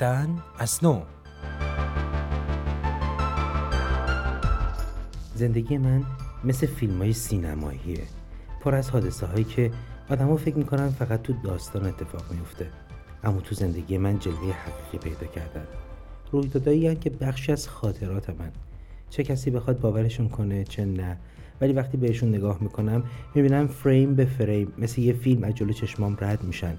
زیستن از نو. زندگی من مثل فیلم های سینماییه. پر از حادثه هایی که آدما فکر می‌کنن فقط تو داستان اتفاق میفته اما تو زندگی من جلوه حقیقی پیدا کردن. رویدادایی که بخشی از خاطرات من. چه کسی بخواد باورشون کنه چه نه. ولی وقتی بهشون نگاه می‌کنم می‌بینم فریم به فریم مثل یه فیلم از جلو چشمام رد میشن.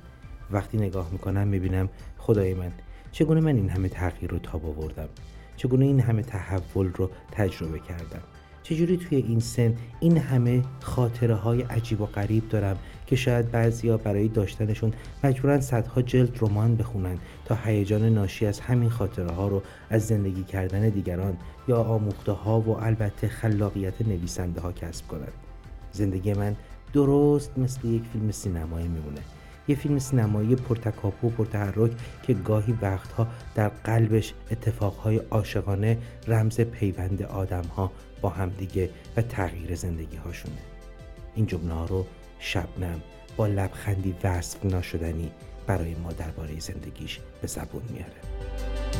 وقتی نگاه می‌کنم می‌بینم خدای من. چگونه من این همه تغییر رو تاب آوردم؟ چگونه این همه تحول رو تجربه کردم؟ چجوری توی این سن این همه خاطره های عجیب و غریب دارم که شاید بعضیا برای داشتنشون مجبورن صدها جلد رمان بخونن تا هیجان ناشی از همین خاطره ها رو از زندگی کردن دیگران یا آموخته ها و البته خلاقیت نویسنده ها کسب کنند زندگی من درست مثل یک فیلم سینمایی میمونه. یه فیلم سینمایی پرتکاپو و پرتحرک که گاهی وقتها در قلبش اتفاقهای عاشقانه رمز پیوند آدمها با همدیگه و تغییر زندگی هاشونه این جمله رو شبنم با لبخندی وصف ناشدنی برای ما درباره زندگیش به زبون میاره.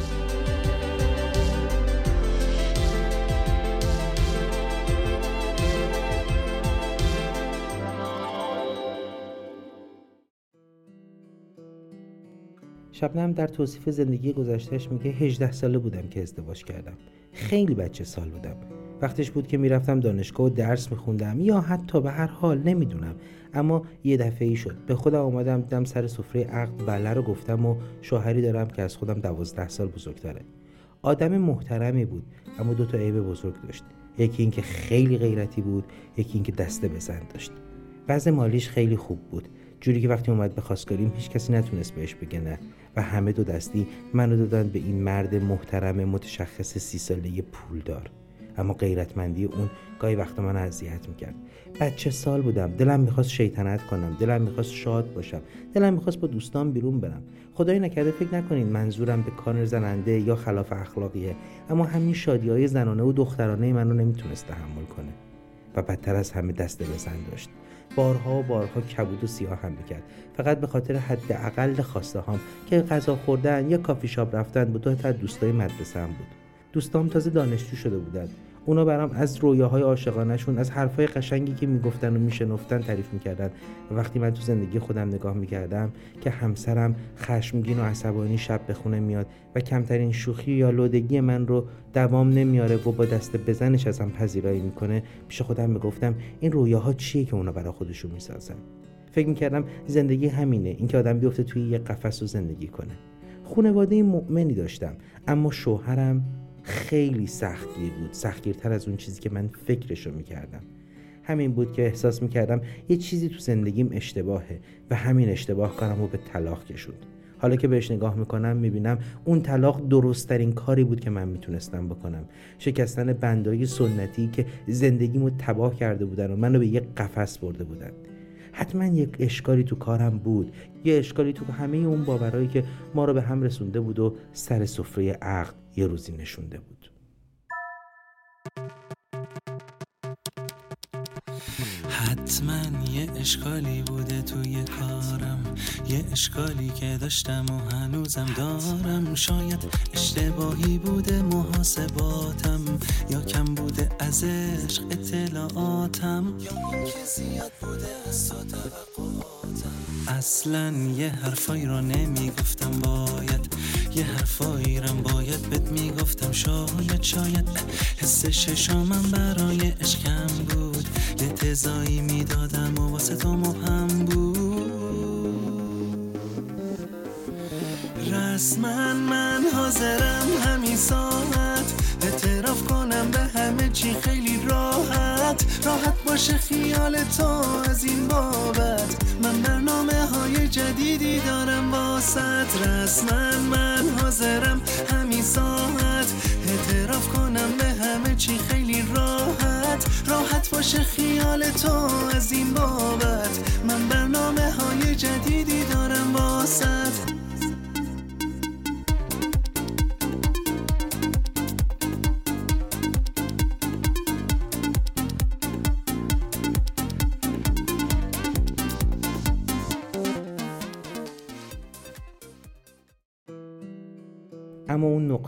شبنم در توصیف زندگی گذشتهش میگه 18 ساله بودم که ازدواج کردم. خیلی بچه سال بودم. وقتش بود که می‌رفتم دانشگاه و درس میخوندم یا حتی به هر حال نمی‌دونم. اما یه دفعه ای شد. به خودم آمدم دیدم سر سفره عقد بله رو گفتم و شوهری دارم که از خودم دوازده سال بزرگتره. آدم محترمی بود اما دو تا عیب بزرگ داشت. یکی اینکه خیلی غیرتی بود یکی اینکه دسته بزن داشت. وضع مالیش خیلی خوب بود. جوری که وقتی اومد به خواستگاریم هیچ کسی نتونست بهش بگه نه. و همه دو دستی منو دادن به این مرد محترم متشخص سی ساله پولدار. اما غیرتمندی اون گاهی وقت من اذیت می‌کرد. بچه سال بودم. دلم می‌خواست شیطنت کنم. دلم می‌خواست شاد باشم. دلم می‌خواست با دوستان بیرون برم. خدای نکرده فکر نکنین منظورم به کانر زننده یا خلاف اخلاقیه. اما همین شادی های زنانه و دخترانه منو نمی‌تونست تحمل کنه. و بدتر از همه دست بزن داشت. بارها و بارها کبود و سیاه هم می‌کرد. فقط به خاطر حد اقل خواسته هام که غذا خوردن یا کافی شاپ رفتن با دو تا دوستای مدرسه هم بود. دوستام تازه دانشجو شده بودن اونا برام از رویاهای عاشقانهشون از حرفهای قشنگی که می‌گفتن و میشنفتن تعریف می‌کردن. و وقتی من تو زندگی خودم نگاه می‌کردم که همسرم خشمگین و عصبانی شب به خونه میاد و کمترین شوخی یا لودگی من رو دوام نمیاره و با دست بزنش ازم پذیرایی می‌کنه پیش خودم می‌گفتم این رویاها چیه که اونا برای خودشون می‌سازن؟ فکر می‌کردم زندگی همینه اینکه آدم بیفته توی یه قفس و زندگی کنه. خونواده مؤمنی داشتم اما شوهرم خیلی سختگیر بود. سختگیرتر از اون چیزی که من فکرشو می‌کردم. همین بود که احساس می‌کردم یه چیزی تو زندگیم اشتباهه و همین اشتباه کارم رو به طلاق کشوند. حالا که بهش نگاه می‌کنم می‌بینم اون طلاق درستترین کاری بود که من می‌تونستم بکنم. شکستن بندایی سنتی که زندگیمو تباه کرده بودن و منو به یه قفس برده بودن. حتما یک اشکالی تو کارم بود. یه اشکالی تو همه اون باورایی که ما رو به هم رسونده بود و سر سفره عقد یه روزی نشونده بود. حتما یه اشکالی بوده توی کارم. یه اشکالی که داشتم و هنوزم دارم. شاید اشتباهی بوده محاسباتم یا کم بوده از عشق اطلاعاتم. یا اینکه زیاد بوده از تو اصلا یه حرفایی رو نمی‌گفتم باید یه حرفایی رم باید بهت می‌گفتم. شاید شاید حس ششامم برای عشقم بود. یه تزایی می‌دادم و واسه تو مهم بود. رسما من حاضرم همین ساعت اعتراف کنم به همه چی. خیلی راحت باشه خیال تو از این بابت. من برنامه های جدیدی دارم باست رسما من حاضرم همین ساعت. اعتراف کنم به همه چی خیلی راحت. راحت باشه خیال تو از این بابت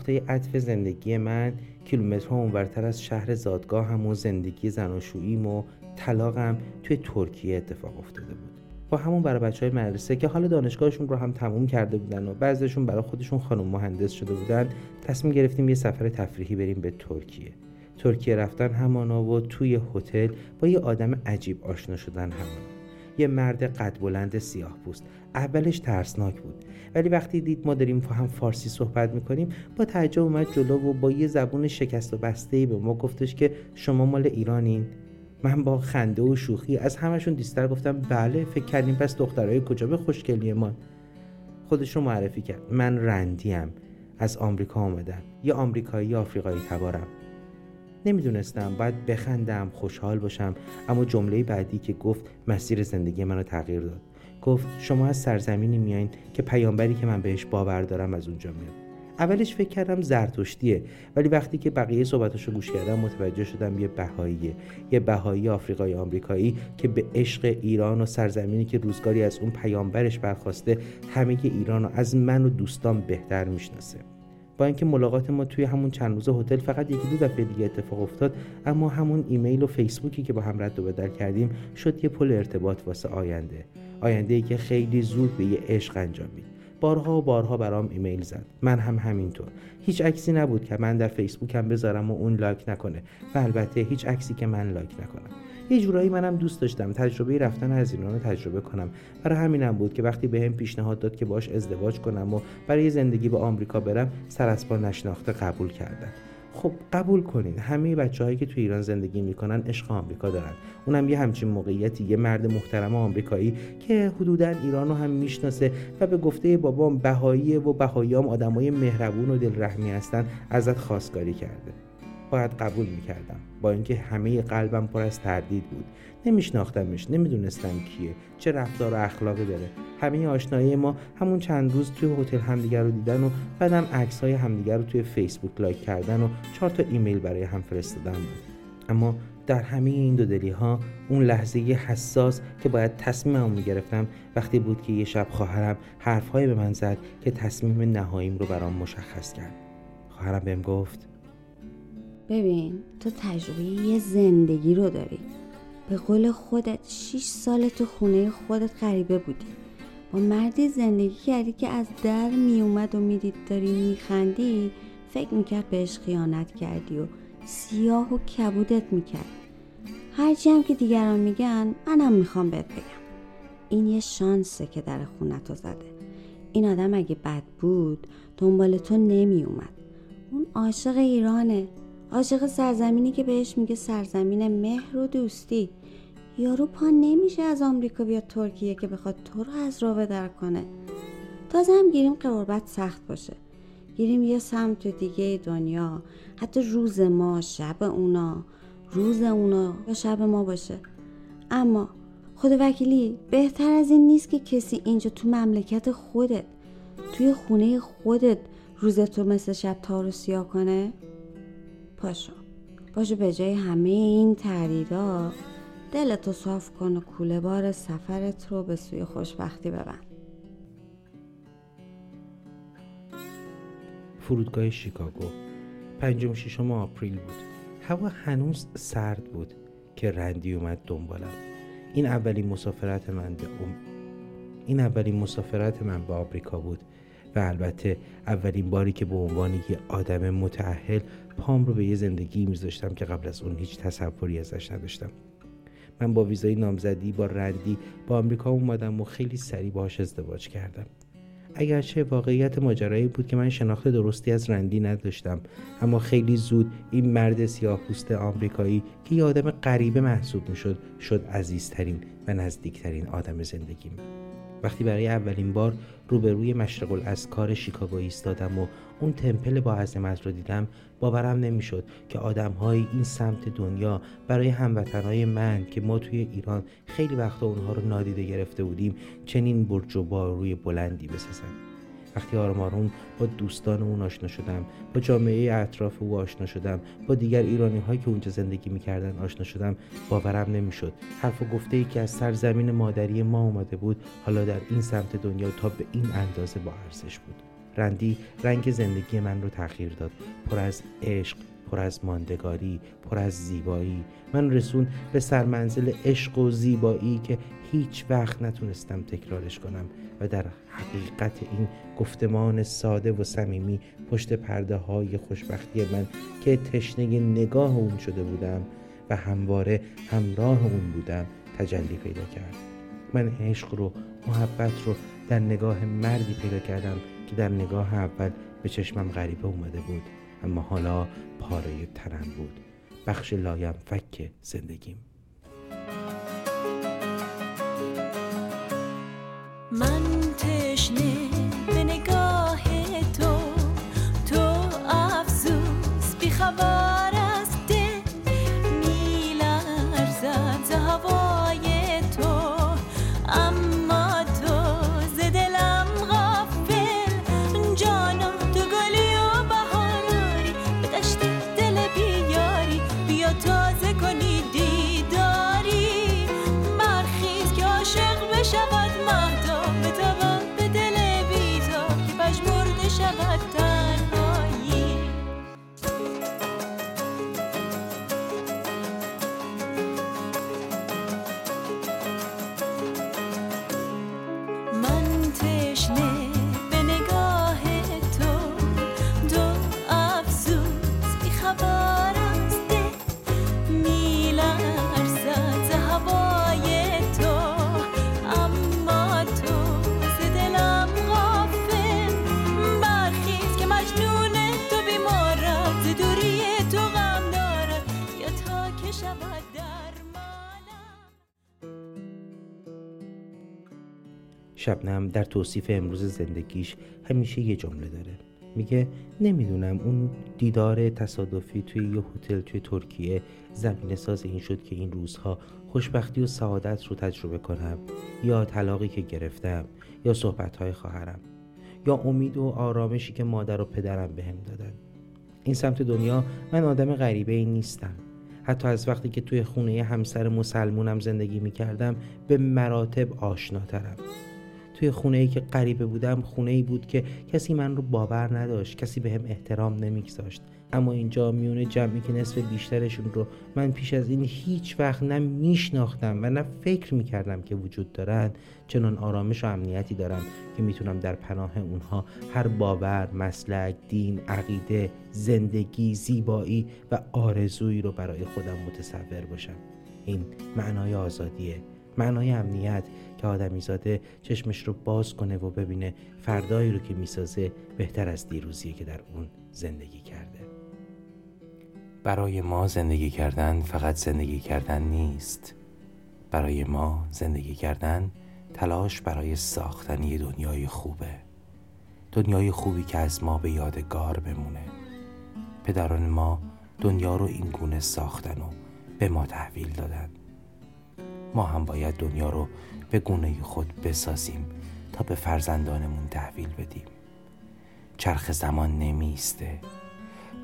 نقطه عطف زندگی من کیلومترها اونورتر از شهر زادگاه هم و زندگی زناشوییم و طلاقم توی ترکیه اتفاق افتاده بود. با همون برای بچه های مدرسه که حال دانشگاهشون رو هم تموم کرده بودن و بعضیشون برای خودشون خانم مهندس شده بودن تصمیم گرفتیم یه سفر تفریحی بریم به ترکیه. ترکیه رفتن همانا و توی هتل با یه آدم عجیب آشنا شدن همانا. یه مرد قد بلند سیاه پوست. اولش ترسناک بود. ولی وقتی دید ما داریم هم فارسی صحبت می‌کنیم با تعجب اومد جلو و با یه زبون شکست و بسته به ما گفتش که شما مال ایرانین. من با خنده و شوخی از همشون دیستر گفتم بله فکر کردیم پس دخترای کجا به خوشگلی ما خودش رو معرفی کرد. من رندیم. از آمریکا آمدم. یه آمریکایی آفریقایی تبارم. نمی‌دونستم. باید بخندم خوشحال باشم. اما جمله بعدی که گفت مسیر زندگی منو تغییر داد. گفت شما از سرزمینی میایین که پیامبری که من بهش باور دارم از اونجا میاد. اولش فکر کردم زرتشتیه ولی وقتی که بقیه صحبتاشو گوش کردم متوجه شدم یه بهاییه. یه بهایی آفریقای آمریکایی که به عشق ایران و سرزمینی که روزگاری از اون پیامبرش برخواسته همه ایران رو از من و دوستان بهتر می‌شناسه. با اینکه ملاقات ما توی همون چند روز هتل فقط یکی دو دفعه دیگه اتفاق افتاد اما همون ایمیل و فیسبوکی که با هم رد و بدل کردیم شد یه پل ارتباط واسه آینده. آینده ای که خیلی زود به یه عشق انجامید بارها و بارها برام ایمیل زد. من هم همینطور. هیچ عکسی نبود که من در فیسبوکم بذارم و اون لایک نکنه. و البته هیچ عکسی که من لایک نکنم. یه جورایی منم دوست داشتم تجربه رفتن از ایران رو تجربه کنم. برای همینم بود که وقتی بهم به پیشنهاد داد که باش ازدواج کنم و برای زندگی به آمریکا برم سر از پا نشناخته قبول کردم. خب قبول کنین همه بچه هایی که تو ایران زندگی می‌کنن عشق آمریکا دارن. اونم یه همچین موقعیتی یه مرد محترم آمریکایی که حدودا ایران رو هم می‌شناسه و به گفته بابام بهایی و بهاییام آدمای مهربون و دلرحمی هستن ازت خواستگاری کرده. باید قبول می‌کردم. با اینکه همه قلبم پر از تردید بود. نمیشناختمش نمی‌دونستم کیه چه رفتار و اخلاقی داره. همه آشنایی ما همون چند روز توی هتل همدیگر رو دیدن و بعدم عکس های همدیگر رو توی فیسبوک لایک کردن و چهار تا ایمیل برای هم فرستادن بود. اما در همه این دو دلی ها اون لحظه حساس که باید تصمیمم می‌گرفتم وقتی بود که یه شب خواهرم حرفهایی به من زد که تصمیم نهاییم رو برام مشخص کرد. خواهرم بهم گفت ببین تو تجربه یه زندگی رو داری. به قول خودت 6 سال تو خونه خودت غریبه بودی. با مردی زندگی کردی که از در میومد و می‌دید داری میخندی فکر می‌کرد بهش خیانت کردی و سیاه و کبودت می‌کرد. هرچی هم که دیگران میگن منم می‌خوام بهت بگم. این یه شانسه که در خونتو زده. این آدم اگه بد بود دنبال تو نمیومد. اون عاشق ایرانه. عاشق سرزمینی که بهش میگه سرزمین مهر و دوستی. یارو پا نمیشه از آمریکا بیاد ترکیه که بخواد تو رو از راه بدر کنه. تازه هم گیریم قربت سخت باشه. گیریم یه سمت دیگه دنیا. حتی روز ما شب اونا. روز اونا یا شب ما باشه. اما خود وکیلی بهتر از این نیست که کسی اینجا تو مملکت خودت توی خونه خودت روز تو مثل شب تارو سیاه کنه؟ پاشو. پاشو به جای همه این تردیدا دلتو صاف کن و کوله بار سفرت رو به سوی خوشبختی ببند. فرودگاه شیکاگو پنجم ششم آپریل بود. هوا هنوز سرد بود که رندی اومد دنبالم. این اولین مسافرت من به. این اولین مسافرت من به آمریکا بود و البته اولین باری که به عنوان یه آدم متعهل پام رو به یه زندگی میذاشتم که قبل از اون هیچ تصوری ازش نداشتم. من با ویزای نامزدی با رندی با آمریکا اومدم و خیلی سریع باهاش ازدواج کردم. اگرچه واقعیت ماجرایی بود که من شناخت درستی از رندی نداشتم اما خیلی زود این مرد سیاه پوست آمریکایی که یه آدم غریبه محسوب می‌شد شد عزیزترین و نزدیکترین آدم زندگیم. وقتی برای اولین بار روبروی مشرق الاسکار شیکاگو ایستادم و اون تمپل با عظمت رو دیدم باورم نمی‌شد که آدم های این سمت دنیا برای هموطنهای من که ما توی ایران خیلی وقتا اونها رو نادیده گرفته بودیم چنین برج و روی بلندی بسازن وقتی آرام آروم با دوستان اون آشنا شدم با جامعه اطراف او آشنا شدم با دیگر ایرانی هایی که اونجا زندگی می‌کردن آشنا شدم باورم نمی‌شد. حرف و گفته ای که از سرزمین مادری ما اومده بود حالا در این سمت دنیا تا به این اندازه با ارزش بود. رندی رنگ زندگی من رو تغییر داد. پر از عشق پر از ماندگاری پر از زیبایی. من رسون به سرمنزل عشق و زیبایی که هیچ وقت نتونستم تکرارش کنم. و در حقیقت این گفتمان ساده و صمیمی پشت پرده های خوشبختی من که تشنه نگاه اون شده بودم و همواره همراه اون بودم تجلی پیدا کرد. من عشق رو محبت رو در نگاه مردی پیدا کردم که در نگاه اول به چشمم غریبه اومده بود اما حالا پاره تنم بود. بخش لایم فک زندگیم. من تشنه شبنم در توصیف امروز زندگیش همیشه یه جمله داره. میگه نمی‌دونم اون دیدار تصادفی توی یه هتل توی ترکیه زمین ساز این شد که این روزها خوشبختی و سعادت رو تجربه کنم یا طلاقی که گرفتم یا صحبتهای خواهرم یا امید و آرامشی که مادر و پدرم بهم دادن. این سمت دنیا من آدم غریبه ای نیستم. حتی از وقتی که توی خونه همسر مسلمونم زندگی می کردم به مراتب آشناترم. توی خونه ای که غریبه بودم خونه ای بود که کسی من رو باور نداشت کسی به احترام نمیگذاشت. اما اینجا میونه جمعی که نصف بیشترشون رو من پیش از این هیچ وقت نه میشناختم و نه فکر می‌کردم که وجود دارن چنان آرامش و امنیتی دارم که می‌تونم در پناه اونها هر باور، مسلک، دین، عقیده، زندگی، زیبایی و آرزویی رو برای خودم متصور باشم. این معنای آزادیه. معنای امنیت که آدمیزاده چشمش رو باز کنه و ببینه فردایی رو که می‌سازه بهتر از دیروزیه که در اون زندگی کرده. برای ما زندگی کردن فقط زندگی کردن نیست. برای ما زندگی کردن تلاش برای ساختن یه دنیای خوبه. دنیای خوبی که از ما به یادگار بمونه. پدران ما دنیا رو این گونه ساختن و به ما تحویل دادن. ما هم باید دنیا رو به گونه خود بسازیم تا به فرزندانمون تحویل بدیم. چرخ زمان نمیسته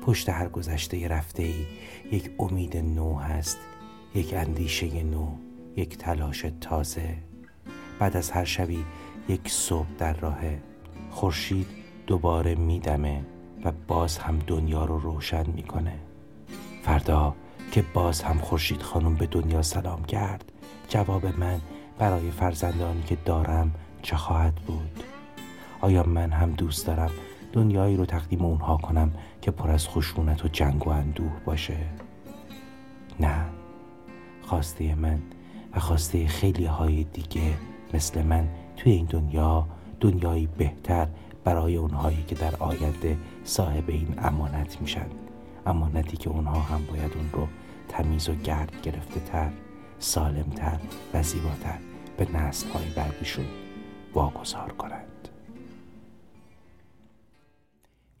پشت هر گذشته رفته ای یک امید نو هست یک اندیشه نو یک تلاش تازه. بعد از هر شبی یک صبح در راهه. خورشید دوباره میدمه و باز هم دنیا رو روشن می‌کنه. فردا که باز هم خورشید خانم به دنیا سلام کرد جواب من برای فرزندانی که دارم چه خواهد بود؟ آیا من هم دوست دارم دنیایی رو تقدیم اونها کنم که پر از خشونت و جنگ و اندوه باشه؟ نه. خواسته من و خواسته خیلی های دیگه مثل من توی این دنیا دنیایی بهتر برای اونهایی که در آینده صاحب این امانت میشن. امانتی که اونها هم باید اون رو تمیز و گرد گرفته تر سالمتر و زیباتر به نسل های بعدیشون واگذار کنند.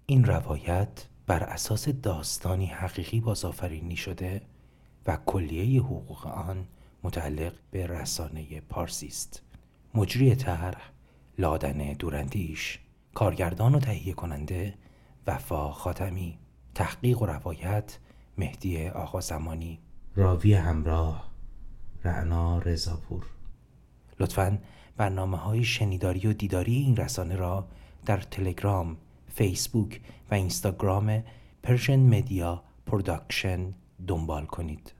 این روایت بر اساس داستانی حقیقی بازآفرینی شده و کلیه حقوق آن متعلق به رسانه پارسی است. مجری طرح لادن دورندیش کارگردان و تهیه کننده وفا خاتمی تحقیق و روایت مهدی آقا زمانی. راوی همراه رعنا رضاپور لطفا برنامه های شنیداری و دیداری این رسانه را در تلگرام، فیسبوک و اینستاگرام پرشن مدیا پروداکشن دنبال کنید.